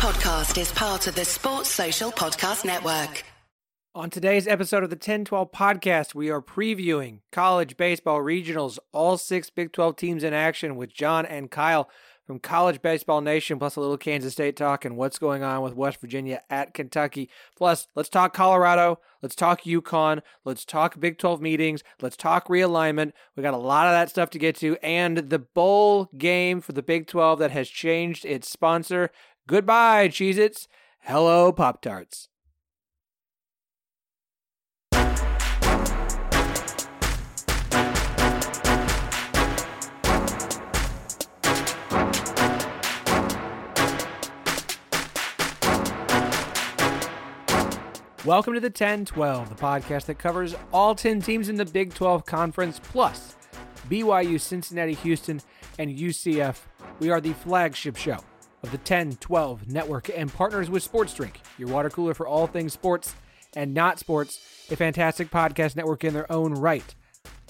podcast is part of the Sports Social Podcast Network. On today's episode of the 1012 podcast, we are previewing college baseball regionals, all six Big 12 teams in action with John and Kyle from College Baseball Nation, plus a little Kansas State talk and what's going on with West Virginia at Kentucky. Plus, let's talk Colorado, let's talk UConn, let's talk Big 12 meetings, let's talk realignment. We got a lot of that stuff to get to, and the bowl game for the Big 12 that has changed its sponsor. Goodbye, Cheez Its. Hello, Pop Tarts. Welcome to the 10 12, the podcast that covers all 10 teams in the Big 12 Conference, plus BYU, Cincinnati, Houston, and UCF. We are the flagship show of the 10 12 network and partners with Sports Drink, your water cooler for all things sports and not sports, a fantastic podcast network in their own right.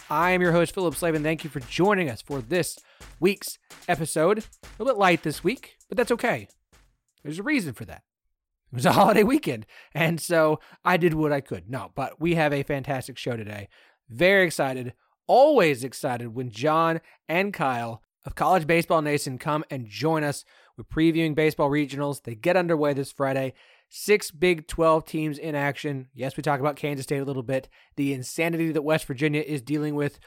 I am your host, Philip Slavin. Thank you for joining us for this week's episode. A little bit light this week, but that's okay. There's a reason for that. It was a holiday weekend. And so I did what I could. No, but we have a fantastic show today. Very excited. Always excited when John and Kyle of College Baseball Nation come and join us. We're previewing baseball regionals. They get underway this Friday. Six Big 12 teams in action. Yes, we talk about Kansas State a little bit. The insanity that West Virginia is dealing with.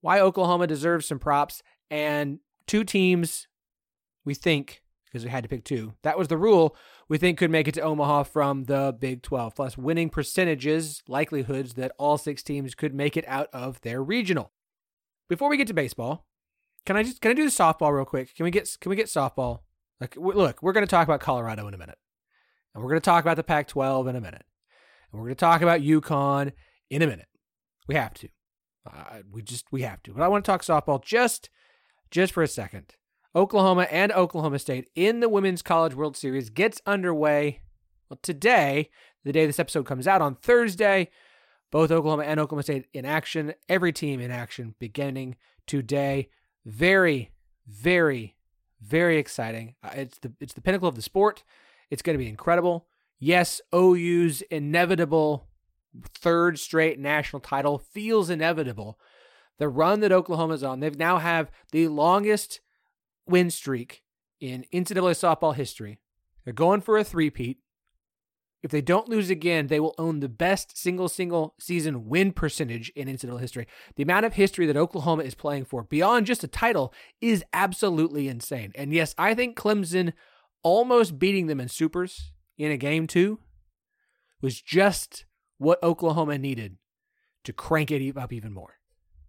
Why Oklahoma deserves some props. And two teams we think because we had to pick two. That was the rule we think could make it to Omaha from the Big 12, plus winning percentages, likelihoods that all six teams could make it out of their regional. Before we get to baseball, can I just can I do the softball real quick? Can we get can we get softball? Like look, we're going to talk about Colorado in a minute. And we're going to talk about the Pac-12 in a minute. And we're going to talk about UConn in a minute. We have to. Uh, we just we have to. But I want to talk softball just just for a second. Oklahoma and Oklahoma State in the Women's College World Series gets underway well, today, the day this episode comes out on Thursday. Both Oklahoma and Oklahoma State in action, every team in action beginning today. Very, very, very exciting. Uh, it's the it's the pinnacle of the sport. It's going to be incredible. Yes, OU's inevitable third straight national title feels inevitable. The run that Oklahoma's on, they've now have the longest win streak in NCAA softball history. They're going for a three-peat. If they don't lose again, they will own the best single single season win percentage in NCAA history. The amount of history that Oklahoma is playing for beyond just a title is absolutely insane. And yes, I think Clemson almost beating them in supers in a game 2 was just what Oklahoma needed to crank it up even more.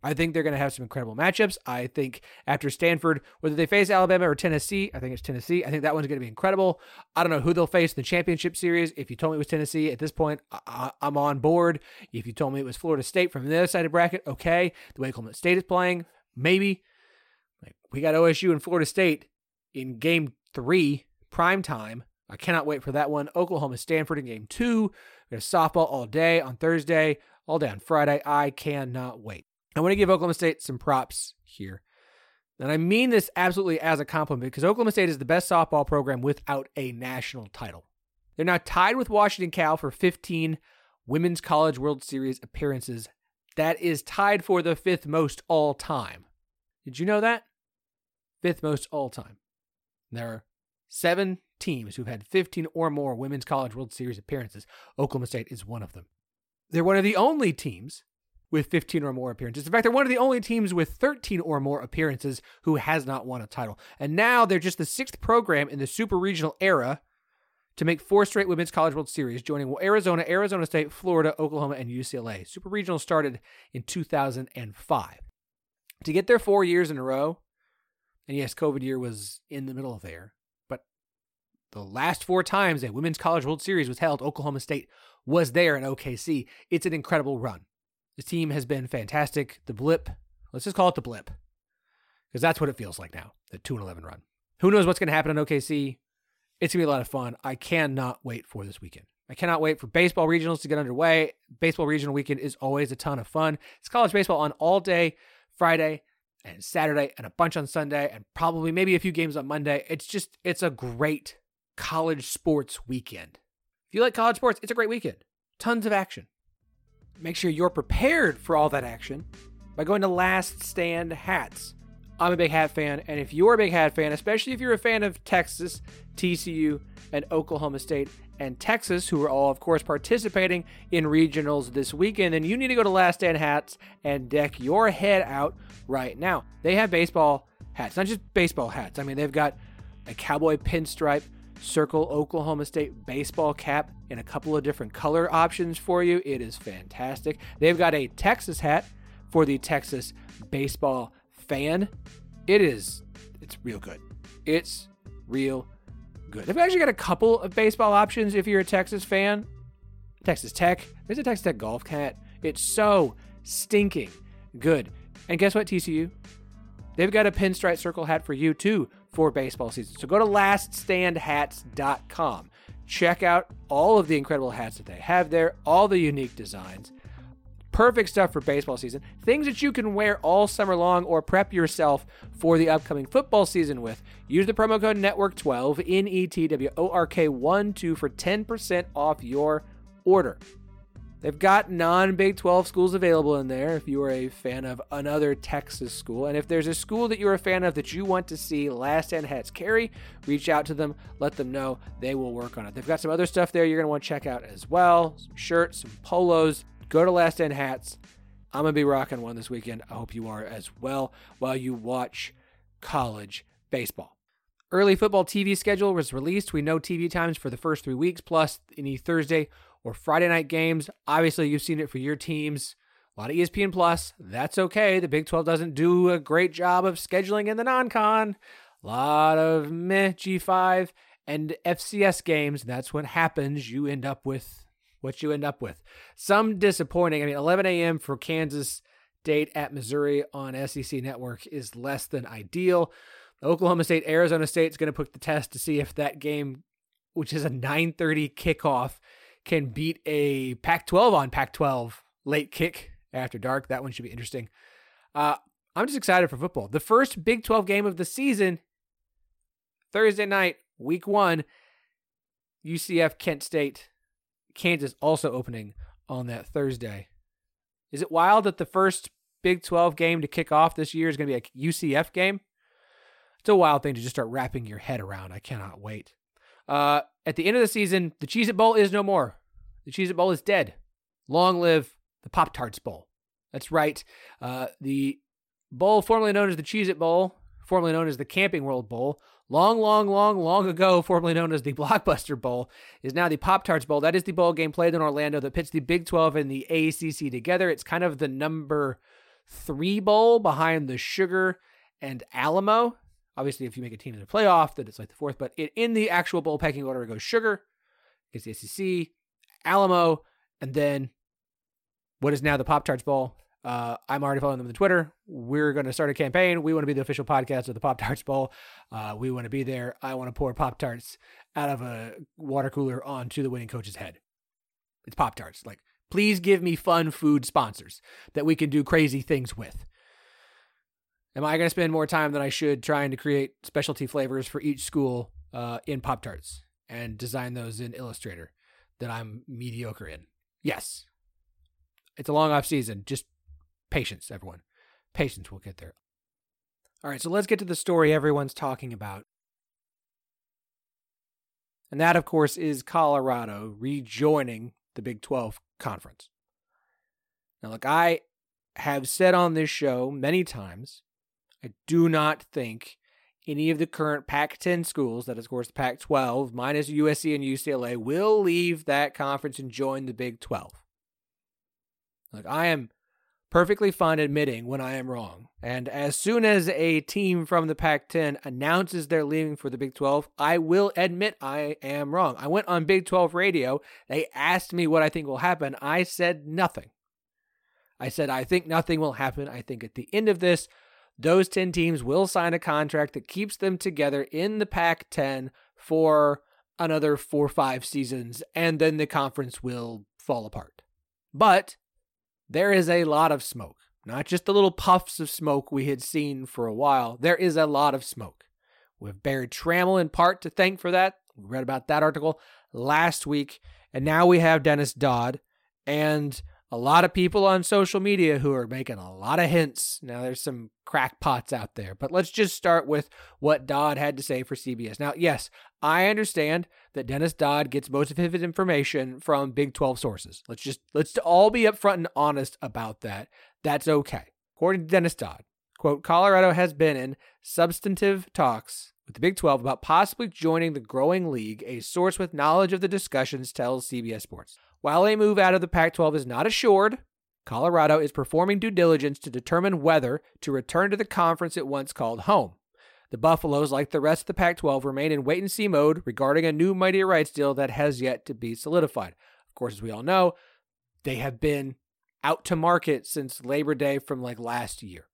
I think they're going to have some incredible matchups. I think after Stanford, whether they face Alabama or Tennessee, I think it's Tennessee. I think that one's going to be incredible. I don't know who they'll face in the championship series. If you told me it was Tennessee at this point, I- am on board. If you told me it was Florida State from the other side of bracket, okay. The way Oklahoma State is playing, maybe. Like, we got OSU and Florida State in game three, prime time. I cannot wait for that one. Oklahoma Stanford in game two. We have softball all day on Thursday, all day on Friday. I cannot wait. I want to give Oklahoma State some props here. And I mean this absolutely as a compliment because Oklahoma State is the best softball program without a national title. They're now tied with Washington Cal for 15 Women's College World Series appearances. That is tied for the fifth most all time. Did you know that? Fifth most all time. There are seven teams who've had 15 or more Women's College World Series appearances. Oklahoma State is one of them. They're one of the only teams with 15 or more appearances. In fact, they're one of the only teams with 13 or more appearances who has not won a title. And now they're just the sixth program in the super regional era to make four straight Women's College World Series, joining Arizona, Arizona State, Florida, Oklahoma, and UCLA. Super regional started in 2005. To get there four years in a row, and yes, COVID year was in the middle of there, but the last four times a Women's College World Series was held, Oklahoma State was there in OKC. It's an incredible run. This team has been fantastic. The blip, let's just call it the blip, because that's what it feels like now. The two and eleven run. Who knows what's going to happen on OKC? It's gonna be a lot of fun. I cannot wait for this weekend. I cannot wait for baseball regionals to get underway. Baseball regional weekend is always a ton of fun. It's college baseball on all day Friday and Saturday and a bunch on Sunday and probably maybe a few games on Monday. It's just it's a great college sports weekend. If you like college sports, it's a great weekend. Tons of action. Make sure you're prepared for all that action by going to Last Stand Hats. I'm a big hat fan, and if you're a big hat fan, especially if you're a fan of Texas, TCU, and Oklahoma State, and Texas, who are all, of course, participating in regionals this weekend, then you need to go to Last Stand Hats and deck your head out right now. They have baseball hats, not just baseball hats. I mean, they've got a cowboy pinstripe circle Oklahoma State baseball cap in a couple of different color options for you. It is fantastic. They've got a Texas hat for the Texas baseball fan. It is, it's real good. It's real good. They've actually got a couple of baseball options if you're a Texas fan. Texas Tech, there's a Texas Tech golf hat. It's so stinking good. And guess what, TCU? They've got a pinstripe circle hat for you too for baseball season. So go to laststandhats.com. Check out all of the incredible hats that they have there, all the unique designs. Perfect stuff for baseball season. Things that you can wear all summer long or prep yourself for the upcoming football season with. Use the promo code NETWORK12, N E T W O R K 1 2 for 10% off your order. They've got non Big 12 schools available in there if you are a fan of another Texas school. And if there's a school that you're a fan of that you want to see Last Stand Hats carry, reach out to them, let them know. They will work on it. They've got some other stuff there you're going to want to check out as well some shirts, some polos. Go to Last Stand Hats. I'm going to be rocking one this weekend. I hope you are as well while you watch college baseball. Early football TV schedule was released. We know TV times for the first three weeks, plus any Thursday or Friday night games. Obviously, you've seen it for your teams. A lot of ESPN Plus. That's okay. The Big 12 doesn't do a great job of scheduling in the non con. A lot of meh G5 and FCS games. That's what happens. You end up with what you end up with. Some disappointing. I mean, 11 a.m. for Kansas State at Missouri on SEC Network is less than ideal. Oklahoma State, Arizona State is going to put the test to see if that game, which is a 9:30 kickoff, can beat a Pac 12 on Pac 12 late kick after dark. That one should be interesting. Uh, I'm just excited for football. The first Big 12 game of the season, Thursday night, week one, UCF Kent State, Kansas also opening on that Thursday. Is it wild that the first Big 12 game to kick off this year is going to be a UCF game? It's a wild thing to just start wrapping your head around. I cannot wait. Uh, at the end of the season, the Cheez It Bowl is no more. The Cheez It Bowl is dead. Long live the Pop Tarts Bowl. That's right. Uh, the bowl, formerly known as the Cheez It Bowl, formerly known as the Camping World Bowl, long, long, long, long ago, formerly known as the Blockbuster Bowl, is now the Pop Tarts Bowl. That is the bowl game played in Orlando that pits the Big 12 and the ACC together. It's kind of the number three bowl behind the Sugar and Alamo. Obviously, if you make a team in the playoff, then it's like the fourth. But in the actual bowl pecking order, it goes Sugar, gets the SEC, Alamo, and then what is now the Pop Tarts Bowl. Uh, I'm already following them on Twitter. We're going to start a campaign. We want to be the official podcast of the Pop Tarts Bowl. Uh, we want to be there. I want to pour Pop Tarts out of a water cooler onto the winning coach's head. It's Pop Tarts. Like, please give me fun food sponsors that we can do crazy things with. Am I going to spend more time than I should trying to create specialty flavors for each school uh, in Pop Tarts and design those in Illustrator that I'm mediocre in? Yes. It's a long off season. Just patience, everyone. Patience, we'll get there. All right, so let's get to the story everyone's talking about. And that, of course, is Colorado rejoining the Big 12 conference. Now, look, I have said on this show many times I do not think any of the current Pac 10 schools, that is, of course, the Pac 12, minus USC and UCLA, will leave that conference and join the Big 12. Like, I am perfectly fine admitting when I am wrong. And as soon as a team from the Pac 10 announces they're leaving for the Big 12, I will admit I am wrong. I went on Big 12 radio. They asked me what I think will happen. I said nothing. I said, I think nothing will happen. I think at the end of this, those 10 teams will sign a contract that keeps them together in the Pac 10 for another four or five seasons, and then the conference will fall apart. But there is a lot of smoke, not just the little puffs of smoke we had seen for a while. There is a lot of smoke. We have Barry Tramel in part to thank for that. We read about that article last week. And now we have Dennis Dodd and a lot of people on social media who are making a lot of hints. Now, there's some crackpots out there, but let's just start with what Dodd had to say for CBS. Now, yes, I understand that Dennis Dodd gets most of his information from Big 12 sources. Let's just let's all be upfront and honest about that. That's okay. According to Dennis Dodd, quote, Colorado has been in substantive talks with the Big 12 about possibly joining the growing league, a source with knowledge of the discussions tells CBS Sports. While a move out of the Pac 12 is not assured, Colorado is performing due diligence to determine whether to return to the conference it once called home. The Buffaloes, like the rest of the Pac 12, remain in wait and see mode regarding a new media rights deal that has yet to be solidified. Of course, as we all know, they have been out to market since Labor Day from like last year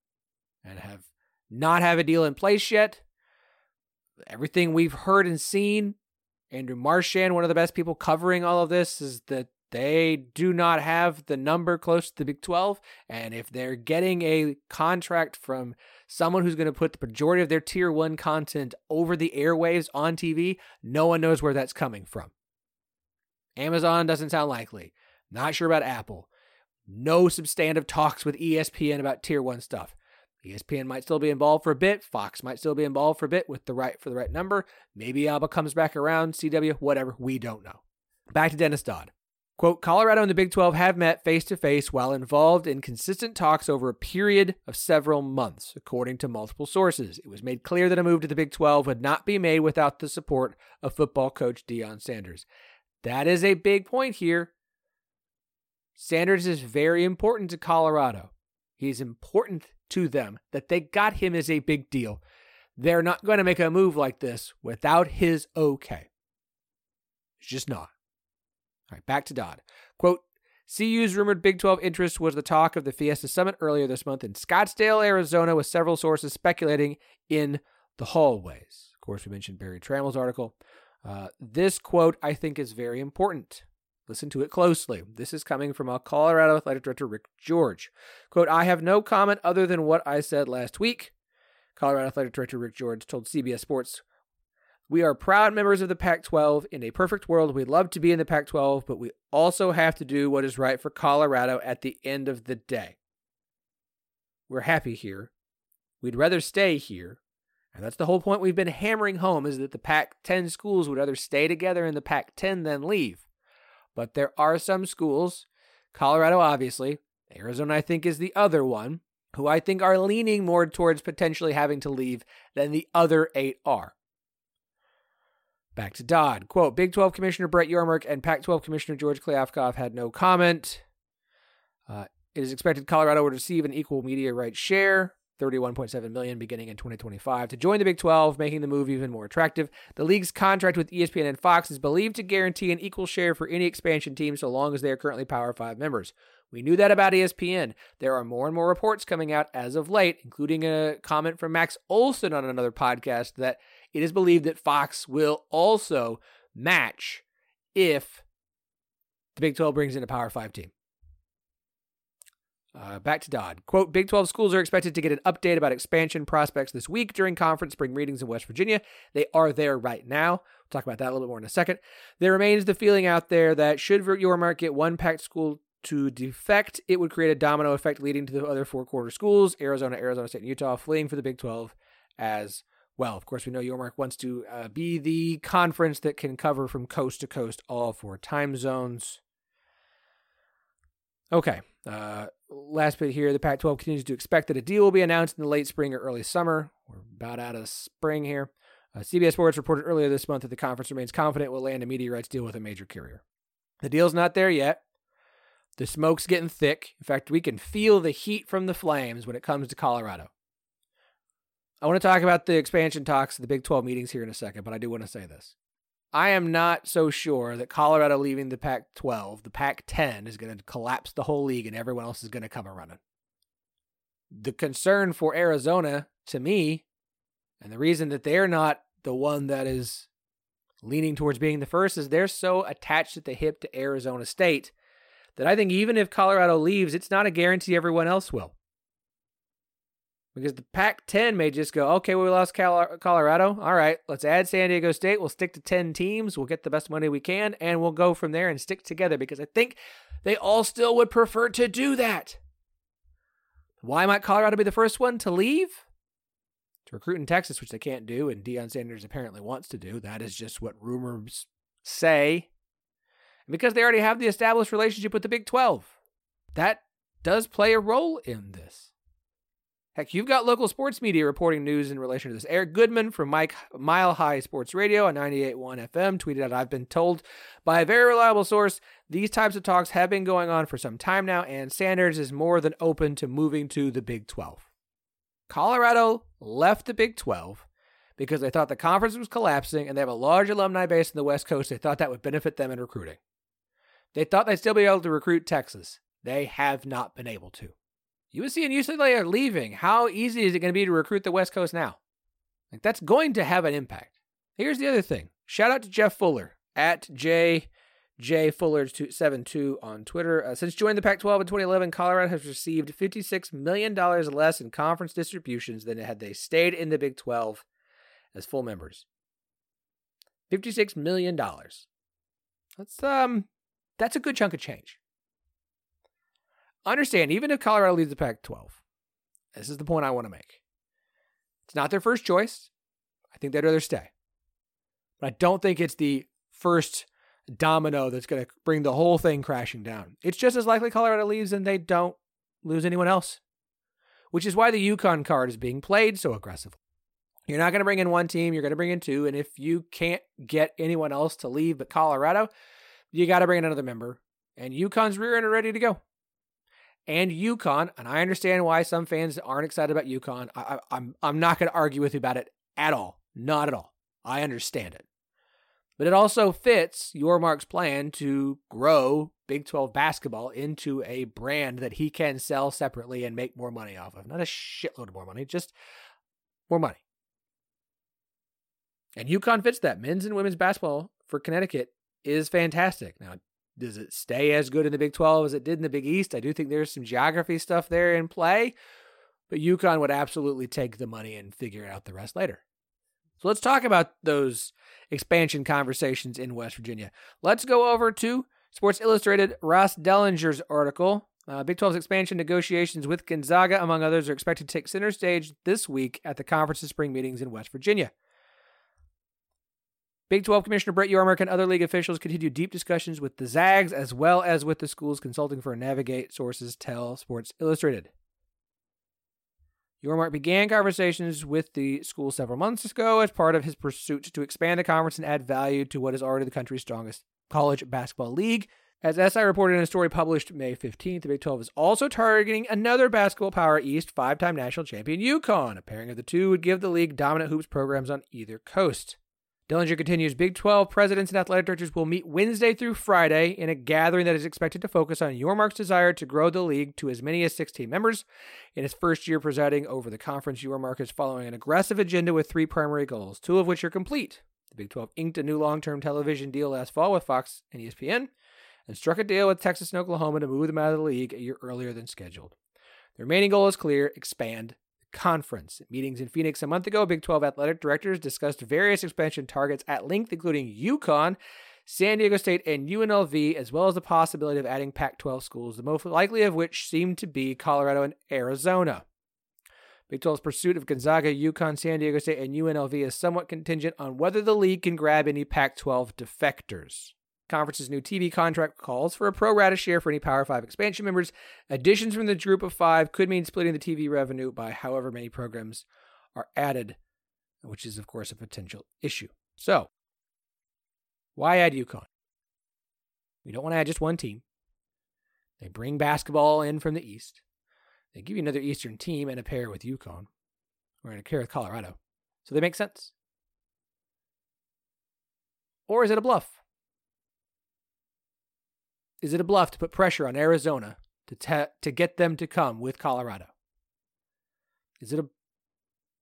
and have not have a deal in place yet. Everything we've heard and seen, Andrew Marchand, one of the best people covering all of this, is that they do not have the number close to the Big 12. And if they're getting a contract from someone who's going to put the majority of their tier one content over the airwaves on TV, no one knows where that's coming from. Amazon doesn't sound likely. Not sure about Apple. No substantive talks with ESPN about tier one stuff. ESPN might still be involved for a bit. Fox might still be involved for a bit with the right for the right number. Maybe Alba comes back around. CW, whatever. We don't know. Back to Dennis Dodd. Quote, Colorado and the Big 12 have met face to face while involved in consistent talks over a period of several months, according to multiple sources. It was made clear that a move to the Big 12 would not be made without the support of football coach Deion Sanders. That is a big point here. Sanders is very important to Colorado. He's important to them. That they got him is a big deal. They're not going to make a move like this without his okay. It's just not. Right, back to Dodd. Quote, CU's rumored Big 12 interest was the talk of the Fiesta Summit earlier this month in Scottsdale, Arizona, with several sources speculating in the hallways. Of course, we mentioned Barry Tramel's article. Uh, this quote, I think, is very important. Listen to it closely. This is coming from a Colorado Athletic Director Rick George. Quote, I have no comment other than what I said last week. Colorado Athletic Director Rick George told CBS Sports we are proud members of the Pac 12. In a perfect world, we'd love to be in the Pac 12, but we also have to do what is right for Colorado at the end of the day. We're happy here. We'd rather stay here. And that's the whole point we've been hammering home is that the Pac 10 schools would rather stay together in the Pac 10 than leave. But there are some schools, Colorado obviously, Arizona I think is the other one, who I think are leaning more towards potentially having to leave than the other eight are. Back to Dodd. Quote Big 12 Commissioner Brett Yormark and Pac 12 Commissioner George Kliavkoff had no comment. Uh, it is expected Colorado would receive an equal media rights share, 31.7 million beginning in 2025 to join the Big 12, making the move even more attractive. The league's contract with ESPN and Fox is believed to guarantee an equal share for any expansion team so long as they are currently Power 5 members. We knew that about ESPN. There are more and more reports coming out as of late, including a comment from Max Olson on another podcast that it is believed that Fox will also match if the Big 12 brings in a Power 5 team. Uh, back to Dodd. Quote Big 12 schools are expected to get an update about expansion prospects this week during conference spring meetings in West Virginia. They are there right now. We'll talk about that a little bit more in a second. There remains the feeling out there that should Yormark get one packed school to defect, it would create a domino effect leading to the other four corner schools Arizona, Arizona State, and Utah fleeing for the Big 12 as well. Of course, we know Yormark wants to uh, be the conference that can cover from coast to coast all four time zones. Okay. Uh, last bit here the Pac 12 continues to expect that a deal will be announced in the late spring or early summer. We're about out of spring here. Uh, CBS Sports reported earlier this month that the conference remains confident will land a media rights deal with a major carrier. The deal's not there yet. The smoke's getting thick. In fact, we can feel the heat from the flames when it comes to Colorado. I want to talk about the expansion talks, the Big 12 meetings here in a second, but I do want to say this. I am not so sure that Colorado leaving the Pac 12, the Pac 10, is going to collapse the whole league and everyone else is going to come a running. The concern for Arizona, to me, and the reason that they're not the one that is leaning towards being the first is they're so attached at the hip to Arizona State that I think even if Colorado leaves, it's not a guarantee everyone else will. Because the Pac 10 may just go, okay, we lost Colorado. All right, let's add San Diego State. We'll stick to 10 teams. We'll get the best money we can, and we'll go from there and stick together because I think they all still would prefer to do that. Why might Colorado be the first one to leave? To recruit in Texas, which they can't do, and Deion Sanders apparently wants to do. That is just what rumors say. And because they already have the established relationship with the Big 12. That does play a role in this. Heck, you've got local sports media reporting news in relation to this. Eric Goodman from Mike Mile High Sports Radio on 98.1 FM tweeted out, I've been told by a very reliable source these types of talks have been going on for some time now, and Sanders is more than open to moving to the Big 12. Colorado left the Big 12 because they thought the conference was collapsing and they have a large alumni base in the West Coast. They thought that would benefit them in recruiting. They thought they'd still be able to recruit Texas. They have not been able to. USC and UCLA are leaving. How easy is it going to be to recruit the West Coast now? Like that's going to have an impact. Here's the other thing. Shout out to Jeff Fuller at J J Fuller 72 on Twitter. Uh, since joining the Pac-12 in 2011, Colorado has received 56 million dollars less in conference distributions than had they stayed in the Big 12 as full members. 56 million dollars. That's um that's a good chunk of change understand, even if Colorado leads the Pac 12, this is the point I want to make. It's not their first choice. I think they'd rather stay. But I don't think it's the first domino that's going to bring the whole thing crashing down. It's just as likely Colorado leaves and they don't lose anyone else, which is why the UConn card is being played so aggressively. You're not going to bring in one team, you're going to bring in two. And if you can't get anyone else to leave but Colorado, you got to bring in another member. And UConn's rear end are ready to go and UConn, and I understand why some fans aren't excited about UConn. I, I, I'm I'm not going to argue with you about it at all, not at all. I understand it, but it also fits Yormark's plan to grow Big 12 basketball into a brand that he can sell separately and make more money off of. Not a shitload of more money, just more money. And UConn fits that. Men's and women's basketball for Connecticut is fantastic. Now, does it stay as good in the Big 12 as it did in the Big East? I do think there's some geography stuff there in play, but UConn would absolutely take the money and figure out the rest later. So let's talk about those expansion conversations in West Virginia. Let's go over to Sports Illustrated Ross Dellenger's article. Uh, Big 12's expansion negotiations with Gonzaga, among others, are expected to take center stage this week at the conference's spring meetings in West Virginia. Big 12 Commissioner Brett Yormark and other league officials continue deep discussions with the Zags as well as with the schools consulting for Navigate sources tell Sports Illustrated. Yormark began conversations with the school several months ago as part of his pursuit to expand the conference and add value to what is already the country's strongest college basketball league. As SI reported in a story published May 15th, the Big 12 is also targeting another basketball power East, five time national champion UConn. A pairing of the two would give the league dominant hoops programs on either coast. Dellenger continues Big 12 presidents and athletic directors will meet Wednesday through Friday in a gathering that is expected to focus on Yormark's desire to grow the league to as many as 16 members. In his first year presiding over the conference, Yormark is following an aggressive agenda with three primary goals, two of which are complete. The Big 12 inked a new long term television deal last fall with Fox and ESPN and struck a deal with Texas and Oklahoma to move them out of the league a year earlier than scheduled. The remaining goal is clear expand conference. meetings in Phoenix a month ago, Big 12 athletic directors discussed various expansion targets at length, including UConn, San Diego State, and UNLV, as well as the possibility of adding Pac 12 schools, the most likely of which seem to be Colorado and Arizona. Big 12's pursuit of Gonzaga, UConn, San Diego State, and UNLV is somewhat contingent on whether the league can grab any Pac 12 defectors. Conference's new TV contract calls for a pro rata share for any Power 5 expansion members. Additions from the group of five could mean splitting the TV revenue by however many programs are added, which is, of course, a potential issue. So, why add UConn? We don't want to add just one team. They bring basketball in from the East. They give you another Eastern team and a pair with UConn, or in a pair with Colorado. So they make sense. Or is it a bluff? Is it a bluff to put pressure on Arizona to te- to get them to come with Colorado? Is it a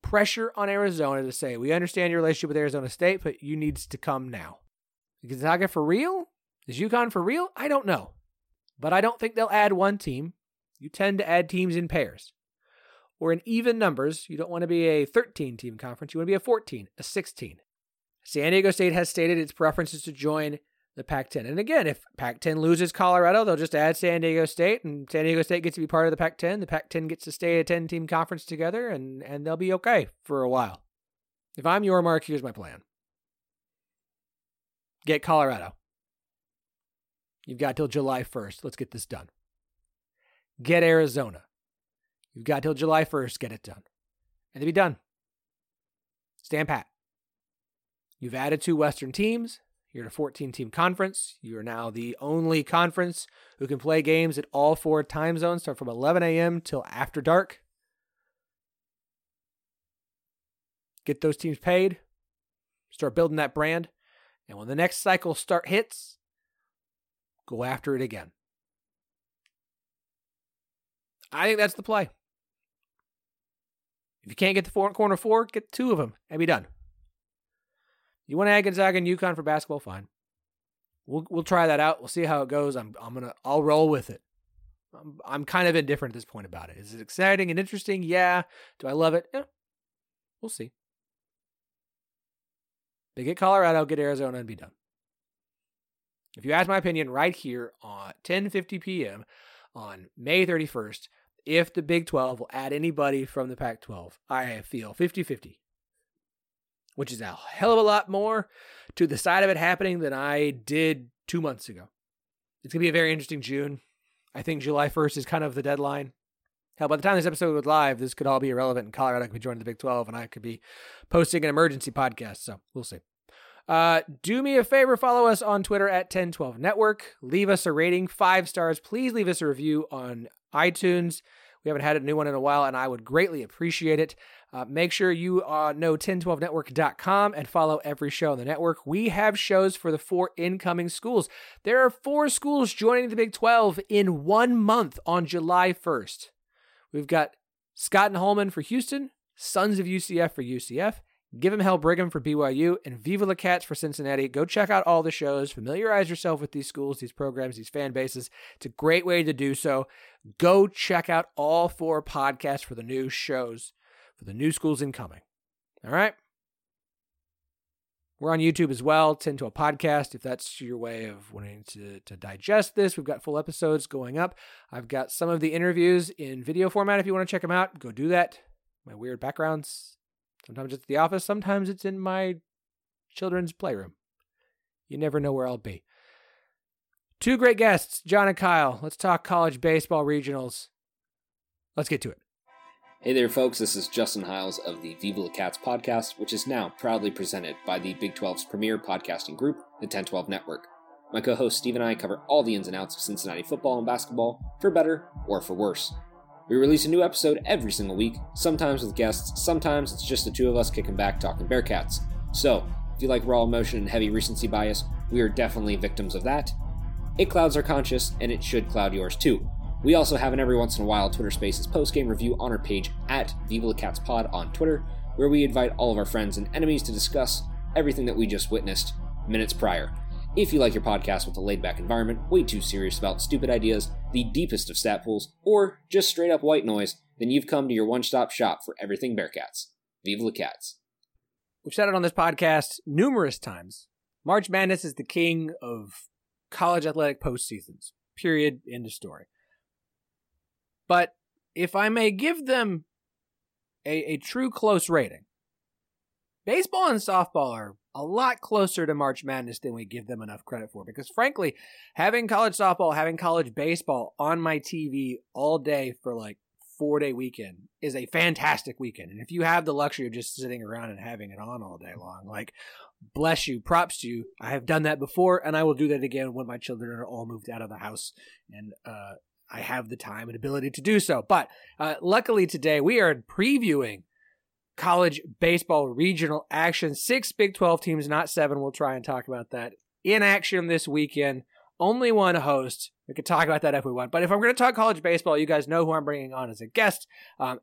pressure on Arizona to say, "We understand your relationship with Arizona State, but you needs to come now"? Is Gonzaga for real? Is UConn for real? I don't know, but I don't think they'll add one team. You tend to add teams in pairs. or in even numbers. You don't want to be a 13 team conference. You want to be a 14, a 16. San Diego State has stated its preference is to join the Pac 10. And again, if Pac 10 loses Colorado, they'll just add San Diego State, and San Diego State gets to be part of the Pac 10. The Pac 10 gets to stay a 10 team conference together, and, and they'll be okay for a while. If I'm Yormark, here's my plan get Colorado. You've got till July 1st. Let's get this done. Get Arizona. You've got till July 1st. Get it done. And to be done. Stand pat. You've added two Western teams. You're in a 14 team conference. You're now the only conference who can play games at all four time zones, start from 11 a.m. till after dark. Get those teams paid. Start building that brand. And when the next cycle start hits, go after it again. I think that's the play. If you can't get the four, corner four, get two of them and be done. You want to add Gonzaga and UConn for basketball? Fine. We'll we'll try that out. We'll see how it goes. I'm I'm gonna I'll roll with it. I'm, I'm kind of indifferent at this point about it. Is it exciting and interesting? Yeah. Do I love it? Yeah. We'll see. They get Colorado, get Arizona, and be done. If you ask my opinion right here on 10:50 p.m. on May 31st, if the Big 12 will add anybody from the Pac 12, I feel 50 50, which is a hell of a lot more to the side of it happening than I did two months ago. It's going to be a very interesting June. I think July 1st is kind of the deadline. Hell, by the time this episode goes live, this could all be irrelevant, and Colorado could be joining the Big 12, and I could be posting an emergency podcast. So we'll see. Uh, do me a favor, follow us on Twitter at 1012 Network. Leave us a rating, five stars. Please leave us a review on iTunes. We haven't had a new one in a while, and I would greatly appreciate it. Uh, make sure you uh, know 1012network.com and follow every show on the network. We have shows for the four incoming schools. There are four schools joining the Big 12 in one month on July 1st. We've got Scott and Holman for Houston, Sons of UCF for UCF, Give him Hell Brigham for BYU and Viva La Cats for Cincinnati. Go check out all the shows. Familiarize yourself with these schools, these programs, these fan bases. It's a great way to do so. Go check out all four podcasts for the new shows, for the new schools incoming. All right? We're on YouTube as well, Tend to a podcast if that's your way of wanting to, to digest this. We've got full episodes going up. I've got some of the interviews in video format if you want to check them out. Go do that. My weird backgrounds Sometimes it's the office, sometimes it's in my children's playroom. You never know where I'll be. Two great guests, John and Kyle. Let's talk college baseball regionals. Let's get to it. Hey there, folks. This is Justin Hiles of the Viva La Cats podcast, which is now proudly presented by the Big 12's premier podcasting group, the 1012 Network. My co host Steve and I cover all the ins and outs of Cincinnati football and basketball, for better or for worse. We release a new episode every single week, sometimes with guests, sometimes it's just the two of us kicking back talking Bearcats. So, if you like raw emotion and heavy recency bias, we are definitely victims of that. It clouds our conscience, and it should cloud yours too. We also have an every once in a while Twitter Spaces post game review on our page at Viva La Cats Pod on Twitter, where we invite all of our friends and enemies to discuss everything that we just witnessed minutes prior. If you like your podcast with a laid back environment, way too serious about stupid ideas, the deepest of stat pools, or just straight up white noise, then you've come to your one stop shop for everything Bearcats. Viva la Cats. We've said it on this podcast numerous times. March Madness is the king of college athletic postseasons. Period. End of story. But if I may give them a, a true close rating, baseball and softball are a lot closer to March Madness than we give them enough credit for. Because frankly, having college softball, having college baseball on my TV all day for like four day weekend is a fantastic weekend. And if you have the luxury of just sitting around and having it on all day long, like bless you, props to you. I have done that before and I will do that again when my children are all moved out of the house and uh, I have the time and ability to do so. But uh, luckily today we are previewing college baseball regional action. Six Big 12 teams, not seven. We'll try and talk about that in action this weekend. Only one host. We could talk about that if we want. But if I'm going to talk college baseball, you guys know who I'm bringing on as a guest. Um,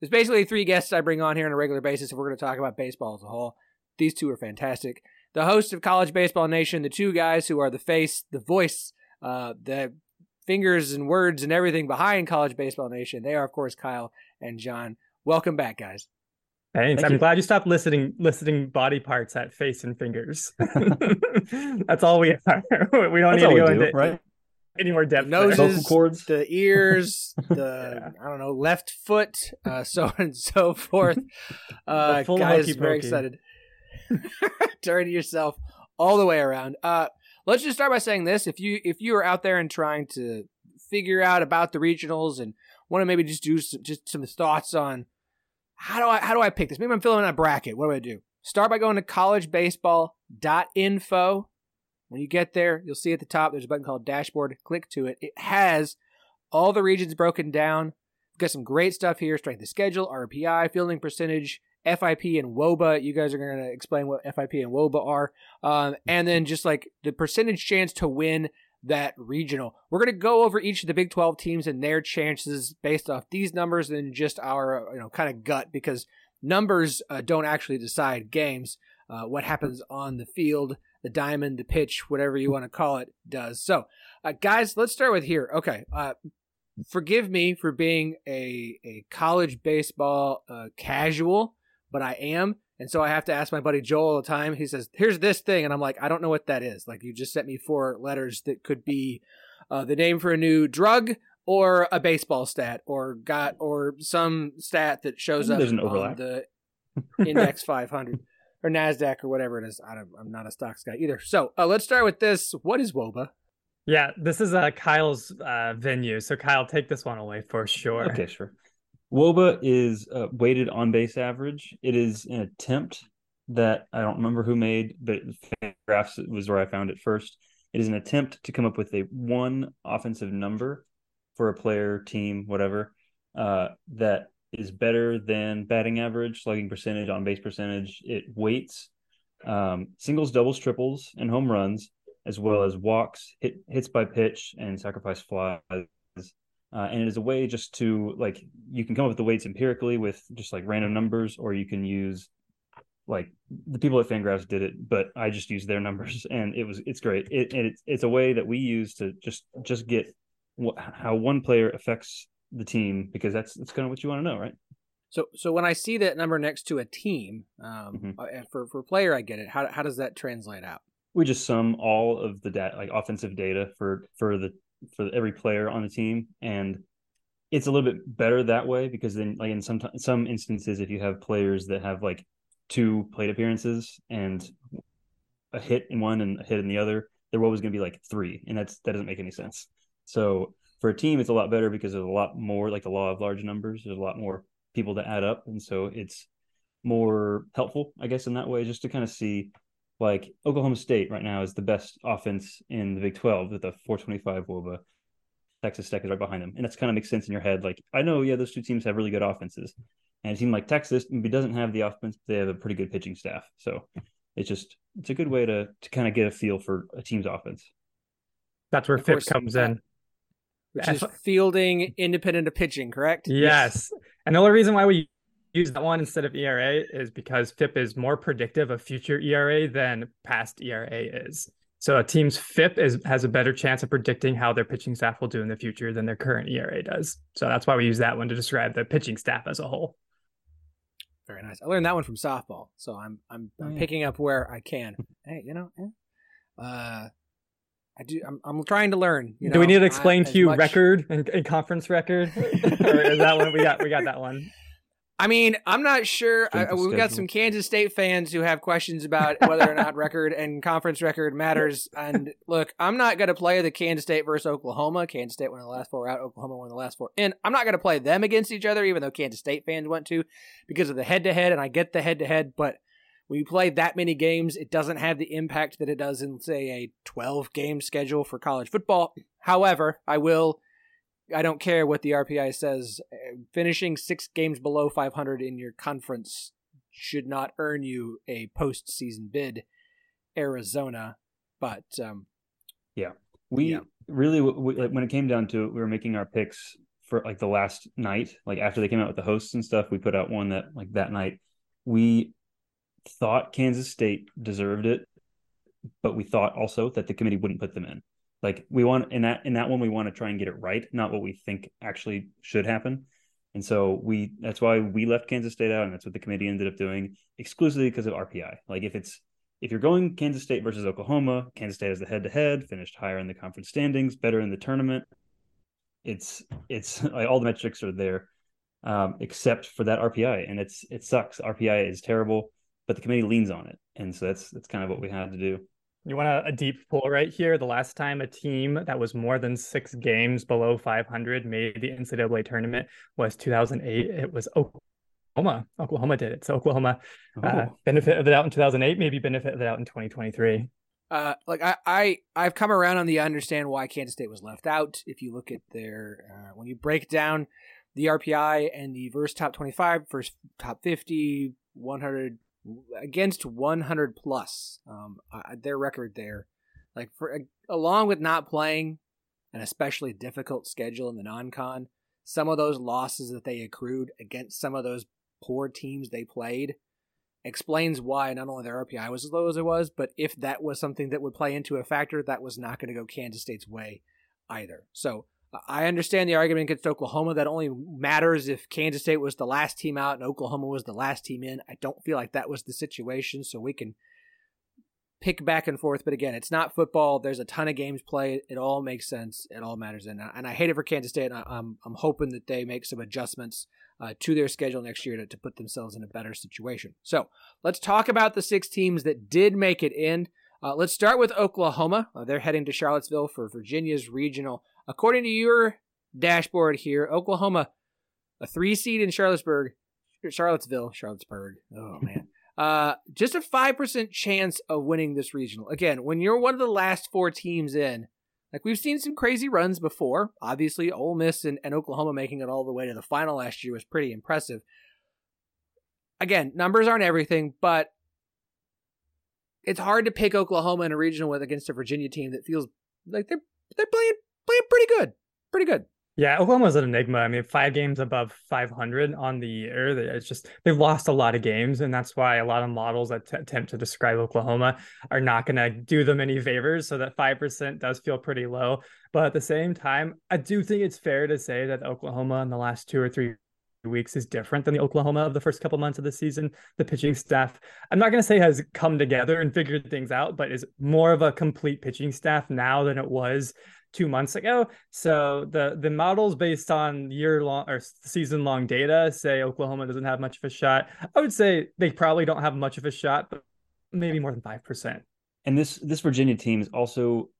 there's basically three guests I bring on here on a regular basis if we're going to talk about baseball as a whole. These two are fantastic. The host of College Baseball Nation, the two guys who are the face, the voice, uh, the fingers and words and everything behind College Baseball Nation. They are, of course, Kyle and John. Welcome back, guys. Thanks. Thank I'm you. glad you stopped listing listing body parts at face and fingers. That's all we are. we don't That's need to go do, into right? any more depth. The noses, cords, the ears, the yeah. I don't know, left foot, uh, so on and so forth. Uh, guys, very excited. Turn yourself all the way around. Uh, let's just start by saying this: if you if you are out there and trying to figure out about the regionals and want to maybe just do some, just some thoughts on how do I how do I pick this? Maybe I'm filling in a bracket. What do I do? Start by going to collegebaseball.info. When you get there, you'll see at the top there's a button called dashboard. Click to it. It has all the regions broken down. We've got some great stuff here: strength of schedule, RPI, fielding percentage, FIP and WOBA. You guys are going to explain what FIP and WOBA are, um, and then just like the percentage chance to win that regional. We're going to go over each of the Big 12 teams and their chances based off these numbers and just our you know kind of gut because numbers uh, don't actually decide games. Uh, what happens on the field, the diamond, the pitch, whatever you want to call it, does. So, uh, guys, let's start with here. Okay, uh, forgive me for being a a college baseball uh, casual, but I am. And so I have to ask my buddy Joel all the time. He says, "Here's this thing," and I'm like, "I don't know what that is." Like you just sent me four letters that could be uh, the name for a new drug or a baseball stat or got or some stat that shows up There's an overlap. on the index 500 or Nasdaq or whatever it is. I am not a stocks guy either. So uh, let's start with this. What is WOBA? Yeah, this is uh, Kyle's uh, venue. So Kyle, take this one away for sure. Okay, sure. WOBA is a weighted on base average. It is an attempt that I don't remember who made, but Fangraphs was where I found it first. It is an attempt to come up with a one offensive number for a player, team, whatever, uh, that is better than batting average, slugging percentage, on base percentage. It weights um, singles, doubles, triples, and home runs, as well as walks, hit, hits by pitch, and sacrifice flies uh, and it is a way just to like you can come up with the weights empirically with just like random numbers, or you can use like the people at Fangraphs did it, but I just used their numbers, and it was it's great. It and it's it's a way that we use to just just get wh- how one player affects the team because that's that's kind of what you want to know, right? So so when I see that number next to a team, um, mm-hmm. Uh, for for player, I get it. How how does that translate out? We just sum all of the data, like offensive data for for the for every player on the team, and it's a little bit better that way because then, like in some some instances, if you have players that have like two plate appearances and a hit in one and a hit in the other, they're always going to be like three, and that's that doesn't make any sense. So for a team, it's a lot better because there's a lot more like the law of large numbers. There's a lot more people to add up, and so it's more helpful, I guess, in that way, just to kind of see like Oklahoma State right now is the best offense in the Big 12 with a 425 WOBA. Texas Tech is right behind them. And that's kind of makes sense in your head. Like, I know, yeah, those two teams have really good offenses. And a team like Texas maybe doesn't have the offense, but they have a pretty good pitching staff. So it's just, it's a good way to, to kind of get a feel for a team's offense. That's where FIP comes in. Which is fielding independent of pitching, correct? Yes. yes. And the only reason why we use that one instead of ERA is because FIP is more predictive of future ERA than past ERA is. So a team's FIP is has a better chance of predicting how their pitching staff will do in the future than their current ERA does. So that's why we use that one to describe the pitching staff as a whole. Very nice. I learned that one from softball, so I'm I'm, I'm oh, picking up where I can. hey, you know, eh, uh, I do. I'm, I'm trying to learn. do know, we need to explain I, to you much... record and, and, conference record? or is that one we got? We got that one. I mean, I'm not sure. I, uh, we've got some Kansas State fans who have questions about whether or not record and conference record matters. And look, I'm not going to play the Kansas State versus Oklahoma. Kansas State won the last four out. Oklahoma won the last four in. I'm not going to play them against each other, even though Kansas State fans want to, because of the head to head. And I get the head to head, but when you play that many games, it doesn't have the impact that it does in, say, a 12 game schedule for college football. However, I will I don't care what the RPI says. Finishing six games below 500 in your conference should not earn you a postseason bid. Arizona, but um, yeah, we yeah. really we, like when it came down to it, we were making our picks for like the last night, like after they came out with the hosts and stuff. We put out one that like that night we thought Kansas State deserved it, but we thought also that the committee wouldn't put them in like we want in that in that one we want to try and get it right not what we think actually should happen And so we that's why we left Kansas State out, and that's what the committee ended up doing exclusively because of RPI. Like if it's if you're going Kansas State versus Oklahoma, Kansas State has the head to head, finished higher in the conference standings, better in the tournament. It's it's like all the metrics are there, um, except for that RPI, and it's it sucks. RPI is terrible, but the committee leans on it, and so that's that's kind of what we had to do. You want a, a, deep pull right here? The last time a team that was more than six games below 500 made the NCAA tournament was 2008. It was Oklahoma. Oklahoma did it. So Oklahoma uh, oh. uh, benefit of the doubt in 2008, maybe benefit of the doubt in 2023. Uh, like I, I, I've come around on the understand why Kansas State was left out. If you look at their, uh, when you break down the RPI and the verse top 25 versus top 50, 100, against 100 plus. Um, their record there, like for along with not playing an especially difficult schedule in the non-con, some of those losses that they accrued against some of those poor teams they played explains why not only their RPI was as low as it was, but if that was something that would play into a factor, that was not going to go Kansas State's way either. So I understand the argument against Oklahoma that only matters if Kansas State was the last team out and Oklahoma was the last team in. I don't feel like that was the situation, so we can pick back and forth. But again, it's not football. There's a ton of games played. It all makes sense. It all matters. And, and I hate it for Kansas State. I, am I'm hoping that they make some adjustments uh, to their schedule next year to, to put themselves in a better situation. So let's talk about the six teams that did make it in. Uh, let's start with Oklahoma. Uh, they're heading to Charlottesville for Virginia's regional According to your dashboard here, Oklahoma, a three seed in Charlottesburg, Charlottesville, Charlottesburg. Oh man. Uh, just a 5% chance of winning this regional. Again, when you're one of the last four teams in, like we've seen some crazy runs before. Obviously, Ole Miss and, and Oklahoma making it all the way to the final last year was pretty impressive. Again, numbers aren't everything, but it's hard to pick Oklahoma in a regional with against a Virginia team that feels like they're they're playing playing pretty good. Pretty good. Yeah, Oklahoma's an enigma. I mean, five games above 500 on the year. It's just they've lost a lot of games, and that's why a lot of models that t- attempt to describe Oklahoma are not going to do them any favors. So that five percent does feel pretty low. But at the same time, I do think it's fair to say that Oklahoma in the last two or three weeks is different than the Oklahoma of the first couple months of the season. The pitching staff, I'm not going to say has come together and figured things out, but is more of a complete pitching staff now than it was two months ago. So the the models based on year long or season long data say Oklahoma doesn't have much of a shot. I would say they probably don't have much of a shot, but maybe more than five percent. And this this Virginia team is also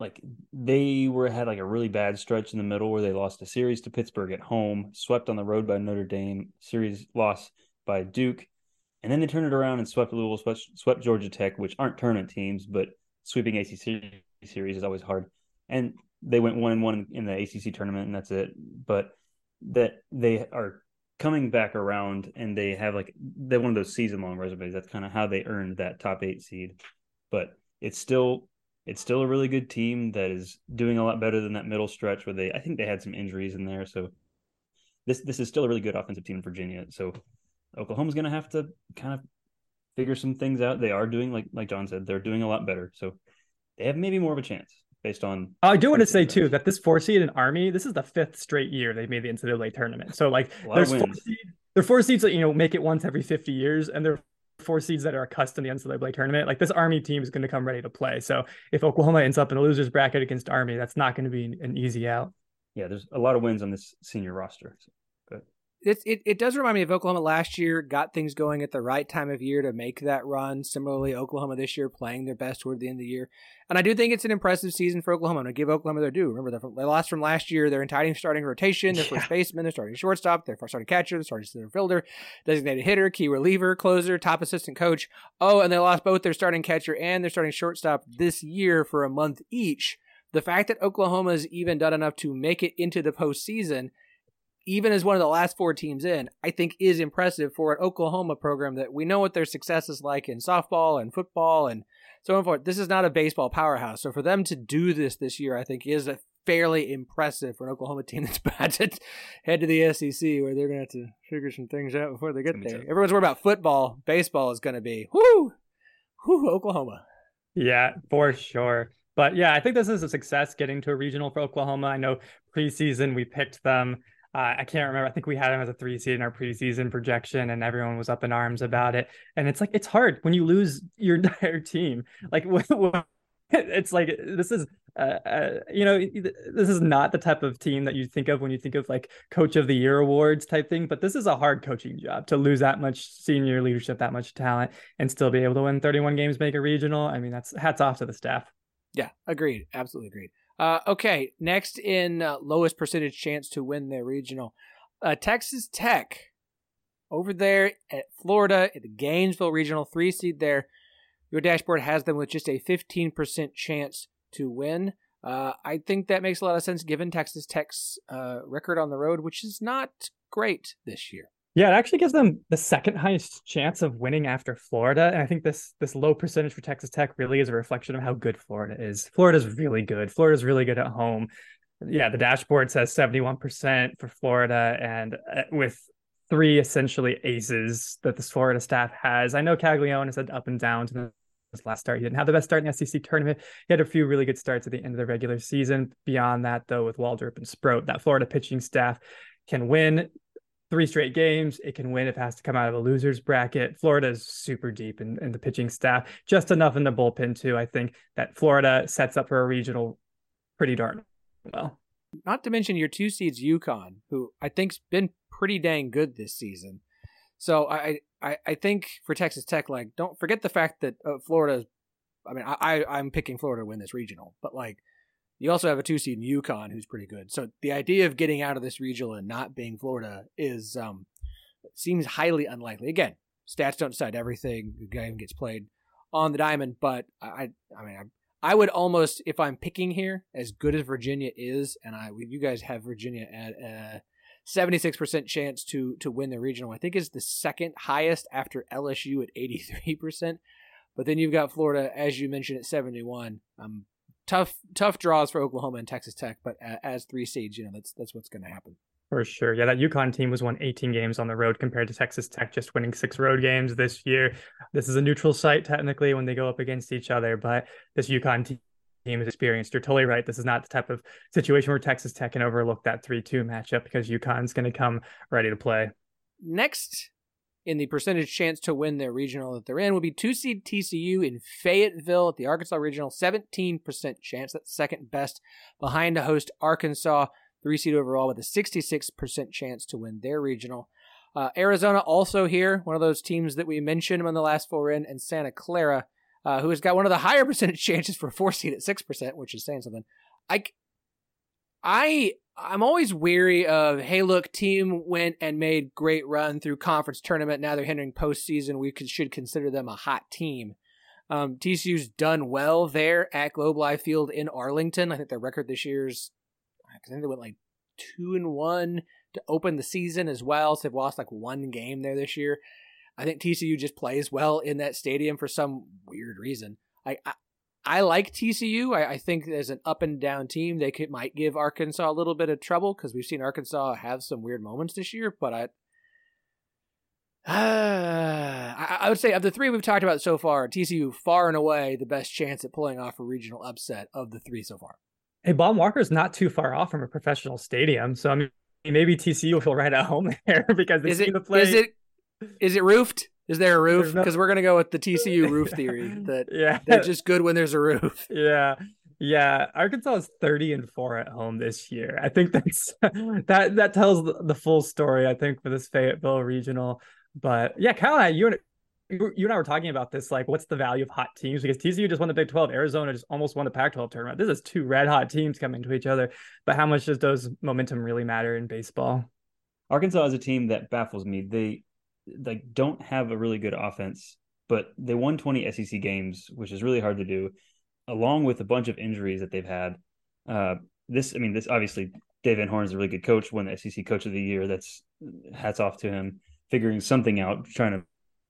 like they were had like a really bad stretch in the middle where they lost a series to Pittsburgh at home, swept on the road by Notre Dame, series loss by Duke, and then they turned it around and swept Louisville, swept, swept Georgia Tech, which aren't tournament teams, but sweeping ACC series is always hard and they went one and one in the ACC tournament, and that's it. But that they are coming back around, and they have like they one of those season long resumes. That's kind of how they earned that top eight seed. But it's still it's still a really good team that is doing a lot better than that middle stretch where they I think they had some injuries in there. So this this is still a really good offensive team in Virginia. So Oklahoma's going to have to kind of figure some things out. They are doing like like John said, they're doing a lot better. So they have maybe more of a chance based on. I do want to say too that this four seed in Army, this is the fifth straight year they've made the NCAA tournament. So like, there's four seed, there are four seeds that you know make it once every 50 years, and there are four seeds that are accustomed to the NCAA tournament. Like this Army team is going to come ready to play. So if Oklahoma ends up in a losers bracket against Army, that's not going to be an easy out. Yeah, there's a lot of wins on this senior roster. So it, it, it does remind me of Oklahoma last year, got things going at the right time of year to make that run. Similarly, Oklahoma this year playing their best toward the end of the year. And I do think it's an impressive season for Oklahoma. And I give Oklahoma their due. Remember, they lost from last year. Their entire starting rotation, their first baseman, their starting shortstop, their starting catcher, their starting center fielder, designated hitter, key reliever, closer, top assistant coach. Oh, and they lost both their starting catcher and their starting shortstop this year for a month each. The fact that Oklahoma's even done enough to make it into the postseason – even as one of the last four teams in, I think is impressive for an Oklahoma program that we know what their success is like in softball and football and so on and forth. This is not a baseball powerhouse. So for them to do this this year, I think is a fairly impressive for an Oklahoma team that's about to head to the SEC where they're going to have to figure some things out before they get there. Everyone's worried about football. Baseball is going to be, whoo, whoo, Oklahoma. Yeah, for sure. But yeah, I think this is a success getting to a regional for Oklahoma. I know preseason we picked them Uh, I can't remember. I think we had him as a three seed in our preseason projection, and everyone was up in arms about it. And it's like it's hard when you lose your entire team. Like it's like this is uh, uh, you know this is not the type of team that you think of when you think of like coach of the year awards type thing but this is a hard coaching job to lose that much senior leadership that much talent and still be able to win 31 games make a regional i mean that's hats off to the staff yeah agreed absolutely agreed uh, okay next in uh, lowest percentage chance to win their regional uh, texas tech over there at florida at the gainesville regional three seed there your dashboard has them with just a 15% chance to win. Uh, I think that makes a lot of sense given Texas Tech's uh, record on the road, which is not great this year. Yeah, it actually gives them the second highest chance of winning after Florida, and I think this this low percentage for Texas Tech really is a reflection of how good Florida is. Florida's really good. Florida's really good at home. Yeah, the dashboard says seventy one percent for Florida, and uh, with three essentially aces that the Florida staff has. I know Caglianone has up and downs in his last start. He didn't have the best start in the SEC tournament. He had a few really good starts at the end of the regular season. Beyond that, though, with Waldrep and Sproat, that Florida pitching staff can win three straight games. It can win if it has to come out of a loser's bracket. Florida is super deep in, in the pitching staff, just enough in the bullpen, too. I think that Florida sets up for a regional pretty darn well. Not to mention your two seeds, UConn, who I think's been pretty dang good this season. So I, I, I think for Texas Tech, like, don't forget the fact that uh, Florida. I mean, I, I'm picking Florida to win this regional, but like, you also have a two seed in UConn who's pretty good. So the idea of getting out of this regional and not being Florida is um seems highly unlikely. Again, stats don't decide everything. The game gets played on the diamond, but I, I mean, I, I would almost, if I'm picking here, as good as Virginia is, and I, you guys have Virginia at. Uh, 76% chance to to win the regional. I think is the second highest after LSU at 83%. But then you've got Florida, as you mentioned, at 71. Um, tough tough draws for Oklahoma and Texas Tech, but as three seeds, you know that's that's what's going to happen. For sure, yeah, that UConn team was won 18 games on the road compared to Texas Tech just winning six road games this year. This is a neutral site technically when they go up against each other, but this UConn team team is experienced. You're totally right. This is not the type of situation where Texas Tech can overlook that 3 2 matchup because UConn's going to come ready to play. Next, in the percentage chance to win their regional that they're in, would be two seed TCU in Fayetteville at the Arkansas Regional. 17% chance. That's second best behind a host Arkansas, three seed overall, with a 66% chance to win their regional. Uh, Arizona also here, one of those teams that we mentioned in the last four in, and Santa Clara uh, who has got one of the higher percentage chances for a four seed at six percent, which is saying something. I, I, I'm always weary of hey, look, team went and made great run through conference tournament. Now they're entering postseason. We could, should consider them a hot team. Um, TCU's done well there at Globe Life Field in Arlington. I think their record this year's, I think they went like two and one to open the season as well. So they've lost like one game there this year. I think TCU just plays well in that stadium for some weird reason. I I, I like TCU. I, I, think as an up and down team, they could might give Arkansas a little bit of trouble because we've seen Arkansas have some weird moments this year. But I, uh, I, I would say of the three we've talked about so far, TCU far and away the best chance at pulling off a regional upset of the three so far. Hey, Baum-Walker is not too far off from a professional stadium, so I mean maybe TCU will feel right at home there because they is it, play. Is it is it roofed? Is there a roof? Because no... we're gonna go with the TCU roof theory that yeah, they're just good when there's a roof. Yeah, yeah. Arkansas is thirty and four at home this year. I think that's that that tells the full story. I think for this Fayetteville regional. But yeah, Kyle, you and you and I were talking about this. Like, what's the value of hot teams? Because TCU just won the Big Twelve, Arizona just almost won the Pac twelve tournament. This is two red hot teams coming to each other. But how much does those momentum really matter in baseball? Arkansas is a team that baffles me. They like don't have a really good offense, but they won 20 SEC games, which is really hard to do, along with a bunch of injuries that they've had. Uh, this, I mean, this obviously Dave Van Horn is a really good coach, won the SEC Coach of the Year. That's hats off to him, figuring something out, trying to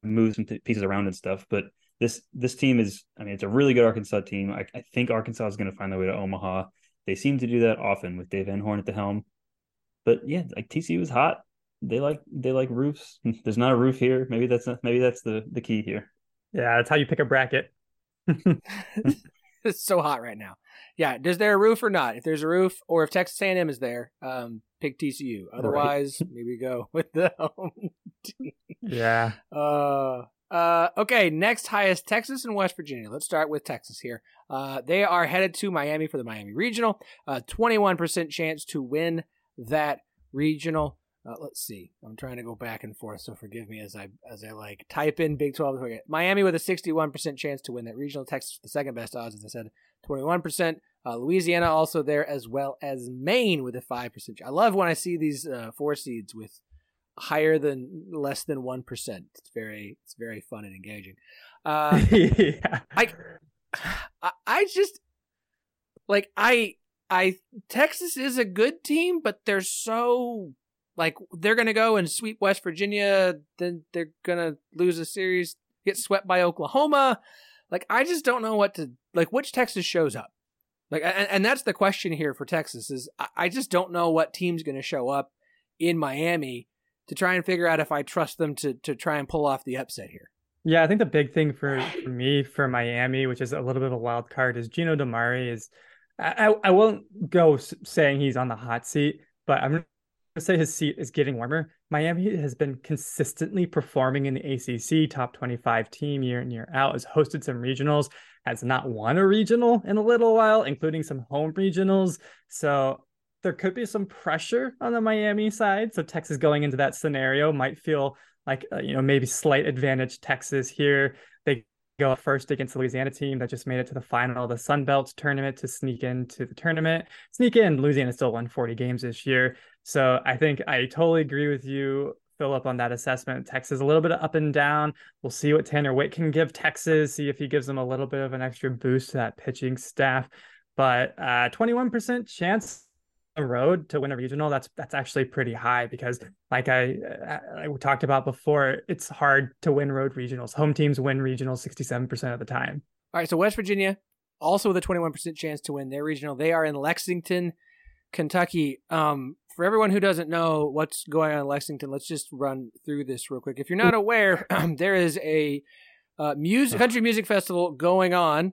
move some pieces around and stuff. But this this team is, I mean, it's a really good Arkansas team. I, I think Arkansas is going to find their way to Omaha. They seem to do that often with Dave Van Horn at the helm. But yeah, like TCU is hot they like they like roofs. There's not a roof here. Maybe that's not, maybe that's the the key here. Yeah, that's how you pick a bracket. it's so hot right now. Yeah, is there a roof or not? If there's a roof, or if Texas A&M is there, um, pick TCU. Otherwise, right. maybe go with the home team. Yeah. Uh, uh, okay, next highest Texas and West Virginia. Let's start with Texas here. Uh, they are headed to Miami for the Miami Regional. Uh, 21% chance to win that regional. Uh, let's see. I'm trying to go back and forth, so forgive me as I as I like type in Big 12. Miami with a 61% chance to win that regional. Texas the second best odds, as I said, 21%. Uh, Louisiana also there, as well as Maine with a 5%. I love when I see these uh, four seeds with higher than less than 1%. It's very it's very fun and engaging. Uh, yeah. I I just like I I Texas is a good team, but they're so like they're gonna go and sweep West Virginia, then they're gonna lose a series, get swept by Oklahoma. Like I just don't know what to like. Which Texas shows up? Like, and, and that's the question here for Texas is I just don't know what team's gonna show up in Miami to try and figure out if I trust them to to try and pull off the upset here. Yeah, I think the big thing for, for me for Miami, which is a little bit of a wild card, is Gino DiMare is. I, I won't go saying he's on the hot seat, but I'm say his seat is getting warmer. Miami has been consistently performing in the ACC top 25 team year in year out. Has hosted some regionals, has not won a regional in a little while, including some home regionals. So there could be some pressure on the Miami side. So Texas going into that scenario might feel like uh, you know maybe slight advantage Texas here. Go first against the Louisiana team that just made it to the final of the Sun Belt tournament to sneak into the tournament. Sneak in, Louisiana still won 40 games this year. So I think I totally agree with you, Philip, on that assessment. Texas a little bit up and down. We'll see what Tanner Witt can give Texas, see if he gives them a little bit of an extra boost to that pitching staff. But uh, 21% chance road to win a regional that's that's actually pretty high because like I, I, I talked about before it's hard to win road regionals. Home teams win regionals 67% of the time. All right so west virginia also with a 21% chance to win their regional they are in lexington kentucky. Um for everyone who doesn't know what's going on in lexington let's just run through this real quick. If you're not aware there is a uh, music country music festival going on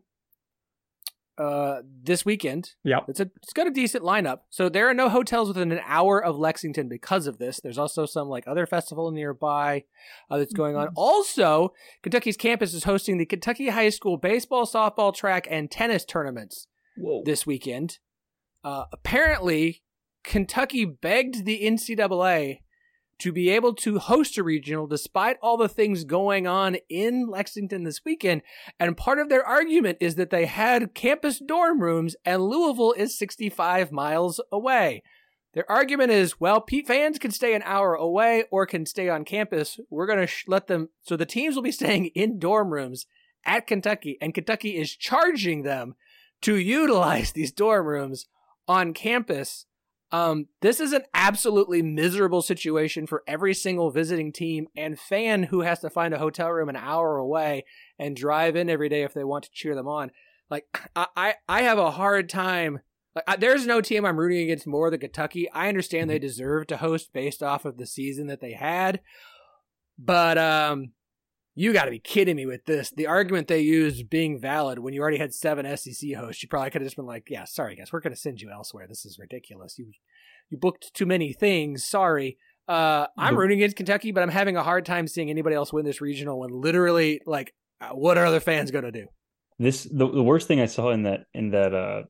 uh this weekend. Yeah. It's a it's got a decent lineup. So there are no hotels within an hour of Lexington because of this. There's also some like other festival nearby uh, that's going on. Mm-hmm. Also, Kentucky's campus is hosting the Kentucky High School baseball, softball, track, and tennis tournaments Whoa. this weekend. Uh, apparently, Kentucky begged the NCAA to be able to host a regional despite all the things going on in Lexington this weekend. And part of their argument is that they had campus dorm rooms and Louisville is 65 miles away. Their argument is, well, Pete fans can stay an hour away or can stay on campus. We're going to sh- let them, so the teams will be staying in dorm rooms at Kentucky, and Kentucky is charging them to utilize these dorm rooms on campus um, this is an absolutely miserable situation for every single visiting team and fan who has to find a hotel room an hour away and drive in every day if they want to cheer them on. Like I, I, I have a hard time. Like I, there's no team I'm rooting against more than Kentucky. I understand they mm-hmm. deserve to host based off of the season that they had, but um, you got to be kidding me with this. The argument they used being valid when you already had seven SEC hosts, you probably could have just been like, "Yeah, sorry guys, we're going to send you elsewhere. This is ridiculous. You you booked too many things. Sorry." Uh, I'm rooting against Kentucky, but I'm having a hard time seeing anybody else win this regional when literally, like, uh, what are other fans going to do? This the, the worst thing I saw in that in that uh,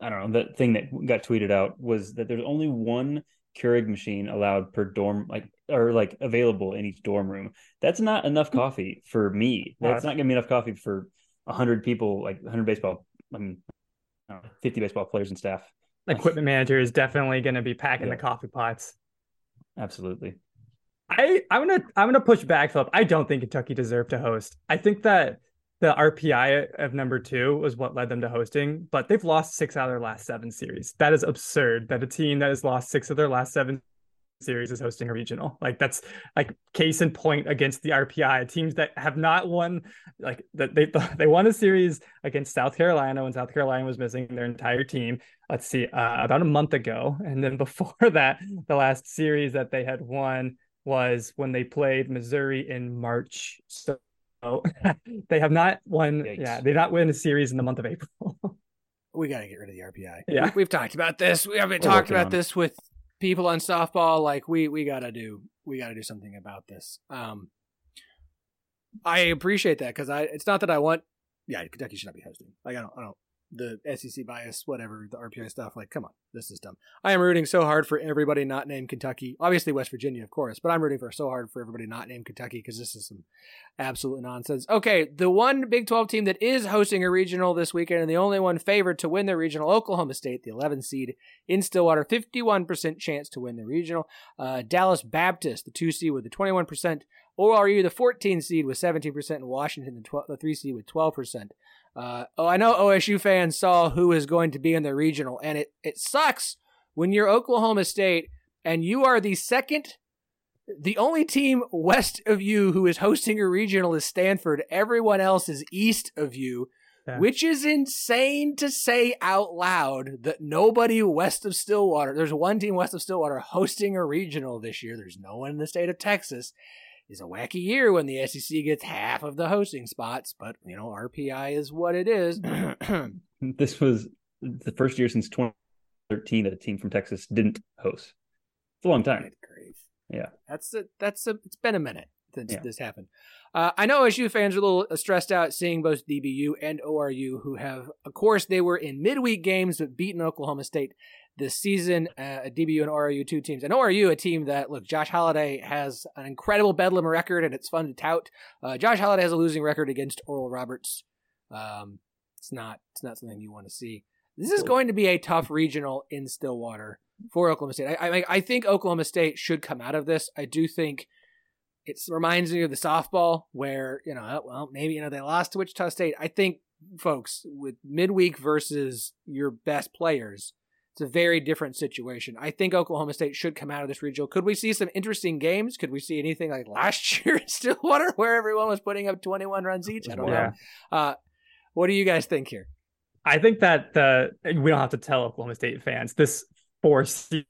I don't know that thing that got tweeted out was that there's only one Keurig machine allowed per dorm, like or like available in each dorm room. That's not enough hmm. coffee for me. That's not gonna be enough coffee for hundred people, like hundred baseball. I mean, know, fifty baseball players and staff. Equipment manager is definitely going to be packing yeah. the coffee pots. Absolutely. I I'm gonna I'm gonna push back, Philip. I don't think Kentucky deserved to host. I think that the RPI of number two was what led them to hosting, but they've lost six out of their last seven series. That is absurd that a team that has lost six of their last seven series is hosting a regional. Like that's like case in point against the RPI teams that have not won. Like that they they won a series against South Carolina when South Carolina was missing their entire team. Let's see, uh, about a month ago, and then before that, the last series that they had won was when they played Missouri in March. So they have not won. Yikes. Yeah, they not win a series in the month of April. We got to get rid of the RPI. Yeah. We, have talked about this. We haven't We're talked about this with people on softball. Like we we got to do we got to do something about this. Um, I appreciate that because I it's not that I want. Yeah, Kentucky should not be hosting. Like I don't I don't the SEC bias, whatever the RPI stuff. Like come on, this is dumb. I am rooting so hard for everybody not named Kentucky. Obviously West Virginia, of course, but I'm rooting for so hard for everybody not named Kentucky because this is some absolute nonsense. Okay, the one Big 12 team that is hosting a regional this weekend and the only one favored to win the regional, Oklahoma State, the 11 seed in Stillwater, 51% chance to win the regional. Uh, Dallas Baptist, the 2 seed with the 21%. ORU, the 14 seed with 17%, and Washington, the, 12, the 3 seed with 12%. Uh, oh, I know OSU fans saw who is going to be in the regional, and it, it sucks when you're Oklahoma State and you are the second the only team west of you who is hosting a regional is Stanford. Everyone else is east of you, Yeah. which is insane to say out loud that nobody west of Stillwater, there's one team west of Stillwater hosting a regional this year. There's no one in the state of Texas. It's a wacky year when the SEC gets half of the hosting spots, but you know, RPI is what it is. This was the first year since 2013 that a team from Texas didn't host. It's a long time. Yeah. That's a, that's a, it's been a minute since Yeah. this happened. Uh, I know OSU fans are a little stressed out seeing both DBU and ORU, who have, of course, they were in midweek games but beaten Oklahoma State this season. Uh, DBU and ORU, two teams. And ORU, a team that, look, Josh Holliday has an incredible Bedlam record and it's fun to tout. Uh, Josh Holliday has a losing record against Oral Roberts. Um, it's not, it's not something you want to see. This is going to be a tough regional in Stillwater for Oklahoma State. I, I, I think Oklahoma State should come out of this. I do think it reminds me of the softball where you know, uh, well, maybe you know they lost to Wichita State. I think, folks, with midweek versus your best players, it's a very different situation. I think Oklahoma State should come out of this regional. Could we see some interesting games? Could we see anything like last year in Stillwater where everyone was putting up 21 runs each? I don't Yeah. know. Uh, what do you guys think here? I think that the we don't have to tell Oklahoma State fans this four seed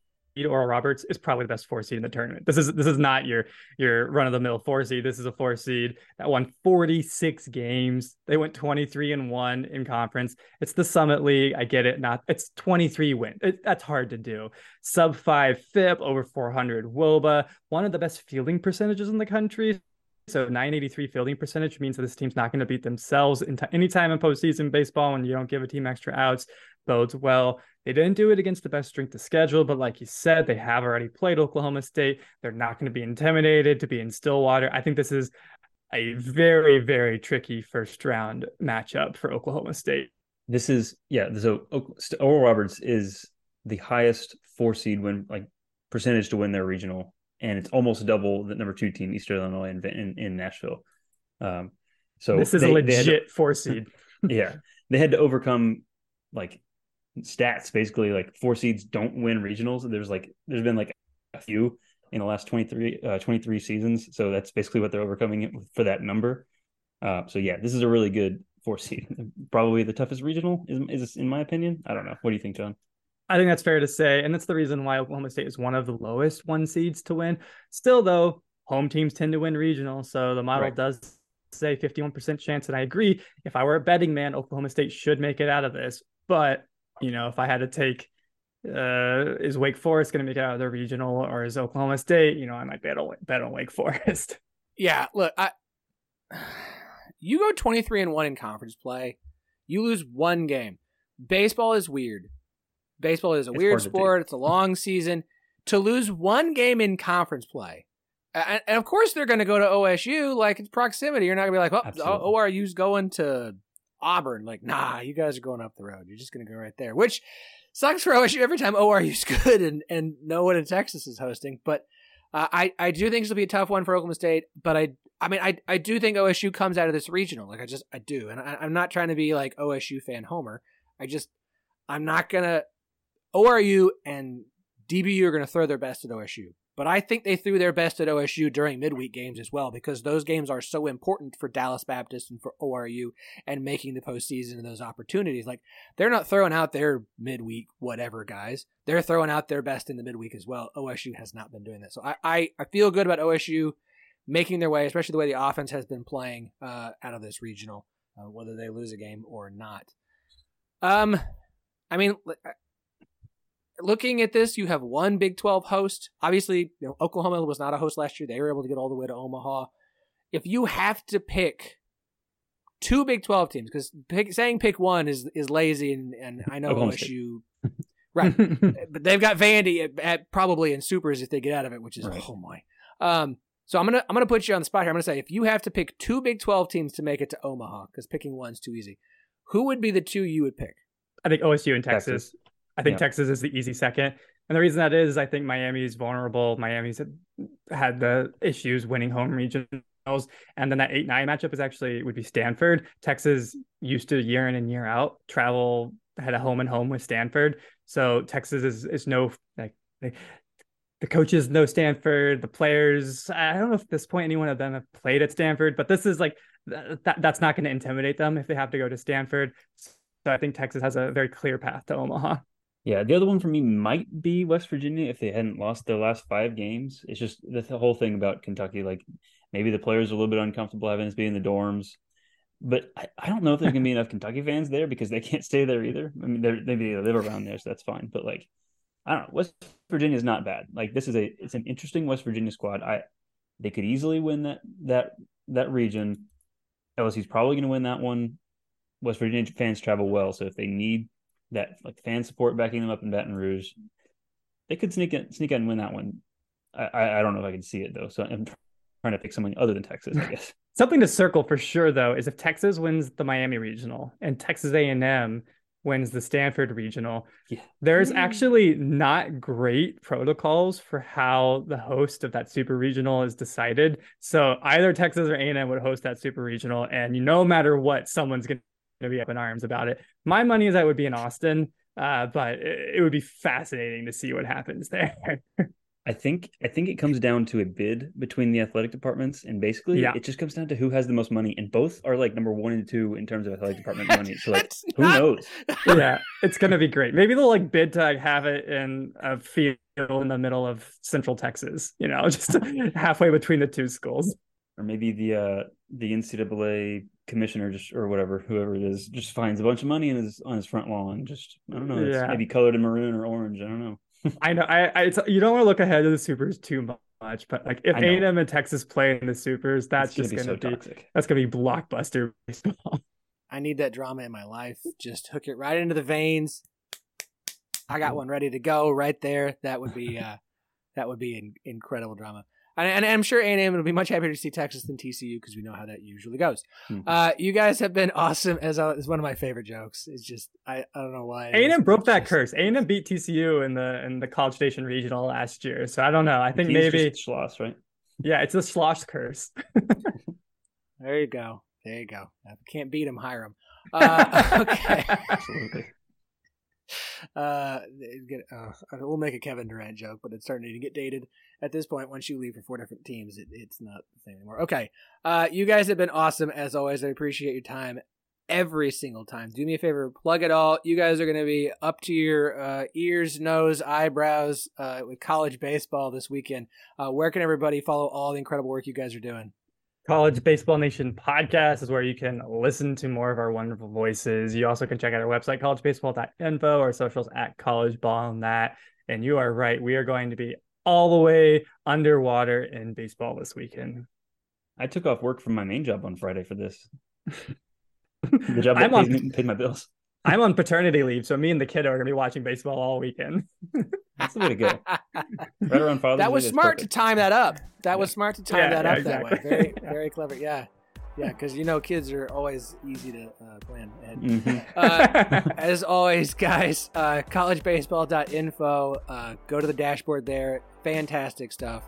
Oral Roberts is probably the best four seed in the tournament. This is this is not your your run of the mill four seed. This is a four seed that won 46 games. They went 23 and one in conference. It's the Summit League. I get it. Not it's 23 win. It, that's hard to do. Sub five FIP over 400 WOBA. One of the best fielding percentages in the country. So 983 fielding percentage means that this team's not going to beat themselves in t- anytime in postseason baseball when you don't give a team extra outs. Bodes well. They didn't do it against the best strength of schedule, but like you said, they have already played Oklahoma State. They're not going to be intimidated to be in Stillwater. I think this is a very, very tricky first round matchup for Oklahoma State. This is yeah. So Oral Roberts is the highest four seed win like percentage to win their regional, and it's almost double the number two team, Eastern Illinois, in in, in Nashville. Um, so this is they- a had to- legit four seed. yeah, they had to overcome like stats. Basically, like four seeds don't win regionals. There's like there's been like a few in the last 23, uh, 23 seasons. So that's basically what they're overcoming for that number. Uh, so yeah, this is a really good four seed. Probably the toughest regional is, is in my opinion. I don't know. What do you think, John? I think that's fair to say. And that's the reason why Oklahoma State is one of the lowest one seeds to win. Still, though, home teams tend to win regional. So the model Right. does say 51% chance. And I agree. If I were a betting man, Oklahoma State should make it out of this. But, you know, if I had to take, uh, is Wake Forest going to make it out of the regional or is Oklahoma State, you know, I might bet on, bet on Wake Forest. Yeah, look, I you go 23 and 1 in conference play, you lose one game. Baseball is weird. Baseball is a It's weird hard to do. sport. It's a long season. To lose one game in conference play, and, and of course they're going to go to OSU, like it's proximity. You're not going to be like, oh, Absolutely. oh, ORU's going to Auburn. Like, nah, you guys are going up the road. You're just going to go right there, which sucks for OSU every time ORU's good and, and no one in Texas is hosting. But uh, I, I do think this will be a tough one for Oklahoma State, but I I mean I I do think OSU comes out of this regional. Like I just I do, and I, I'm not trying to be like OSU fan homer. I just I'm not gonna ORU and DBU are gonna throw their best at OSU, but I think they threw their best at OSU during midweek games as well because those games are so important for Dallas Baptist and for ORU and making the postseason and those opportunities. Like they're not throwing out their midweek whatever guys. They're throwing out their best in the midweek as well. OSU has not been doing that. So I, I, I feel good about OSU making their way, especially the way the offense has been playing uh, out of this regional, uh, whether they lose a game or not. Um, I mean, looking at this, you have one Big 12 host. Obviously, you know, Oklahoma was not a host last year. They were able to get all the way to Omaha. If you have to pick two Big 12 teams, because saying pick one is is lazy, and, and I know Oklahoma OSU. Right, but they've got Vandy at, at, probably in supers if they get out of it, which is Right. oh my. Um, so I'm gonna I'm gonna put you on the spot here. I'm gonna say if you have to pick two Big 12 teams to make it to Omaha, because picking one's too easy, who would be the two you would pick? I think OSU and Texas. Texas. I think Yeah. Texas is the easy second. And the reason that is, I think Miami is vulnerable. Miami's had- had the issues winning home regionals. And then that 8 9 matchup is actually would be Stanford. Texas used to year in and year out travel, had a home and home with Stanford. So Texas is, is no, like, they, the coaches know Stanford, the players. I don't know if at this point any one of them have played at Stanford, but this is like, th- that, that's not going to intimidate them if they have to go to Stanford. So I think Texas has a very clear path to Omaha. Yeah, the other one for me might be West Virginia if they hadn't lost their last five games. It's just the whole thing about Kentucky. Like maybe the players are a little bit uncomfortable having to be in the dorms, but I, I don't know if there's gonna be enough Kentucky fans there because they can't stay there either. I mean, they're maybe they live around there, so that's fine. But like, I don't know. West Virginia is not bad. Like this is a it's an interesting West Virginia squad. I they could easily win that that that region. LSU's probably gonna win that one. West Virginia fans travel well, so if they need that like fan support backing them up in Baton Rouge, they could sneak in, sneak out and win that one. I, I I don't know if I can see it though, so I'm trying to pick someone other than Texas, I guess. Something to circle for sure though is if Texas wins the Miami regional and Texas A&M wins the Stanford regional, Yeah. there's mm. actually not great protocols for how the host of that super regional is decided. So either Texas or A&M would host that super regional, and no matter what, someone's going to be up in arms about it. My money is that would be in Austin, uh, but it, it would be fascinating to see what happens there. I think I think it comes down to a bid between the athletic departments, and basically Yeah. it just comes down to who has the most money, and both are like number one and two in terms of athletic department money. So like, who not- knows? yeah, it's gonna be great. Maybe they'll like bid to like, have it in a field in the middle of Central Texas. You know, just halfway between the two schools. Or maybe the uh the NCAA commissioner just or whatever, whoever it is, just finds a bunch of money in his on his front lawn. Just I don't know, it's Yeah. maybe colored in maroon or orange. I don't know. I know. I, I it's, you don't want to look ahead of the supers too much, but like if I. A and M and Texas play in the supers, that's It's just gonna so be toxic. that's gonna be blockbuster baseball. I need that drama in my life. Just hook it right into the veins. I got one ready to go right there. That would be uh, that would be in, incredible drama. And, and I'm sure A&M will be much happier to see Texas than TCU because we know how that usually goes. Mhm. Uh, you guys have been awesome. As uh, it's one of my favorite jokes. It's just I, I don't know why. A&M but broke it's that just- curse. A and M beat TCU in the in the College Station Regional last year. So I don't know. I think He's maybe just Schloss, right? yeah, it's a Schloss curse. There you go. There you go. If you can't beat him, hire him. Uh, okay. Absolutely. Uh, get, uh, we'll make a Kevin Durant joke, but it's starting to get dated at this point. Once you leave for four different teams, it, it's not the same anymore. Okay, uh, you guys have been awesome as always. I appreciate your time every single time. Do me a favor, plug it all. You guys are going to be up to your uh, ears, nose, eyebrows uh, with college baseball this weekend. Uh, where can everybody follow all the incredible work you guys are doing? College Baseball Nation podcast is where you can listen to more of our wonderful voices. You also can check out our website, collegebaseball.info, our socials at college ball and that. And you are right. We are going to be all the way underwater in baseball this weekend. I took off work from my main job on Friday for this. The job that I'm on- me, paid my bills. I'm on paternity leave, so me and the kid are going to be watching baseball all weekend. That's the way to go. Right around Father's that was that's smart to time that up. That was smart to time Yeah, that yeah, up exactly. that way. Very, very clever. Yeah, yeah, because you know kids are always easy to uh, plan. And, Mhm. uh, as always, guys, uh, collegebaseball.info. Uh, go to the dashboard there. Fantastic stuff.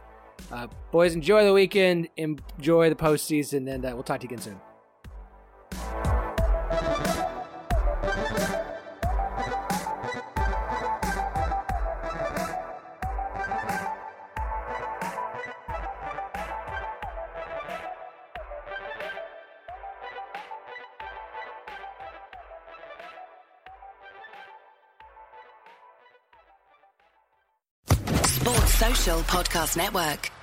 Uh, boys, enjoy the weekend. Enjoy the postseason, and uh, we'll talk to you again soon. Podcast Network.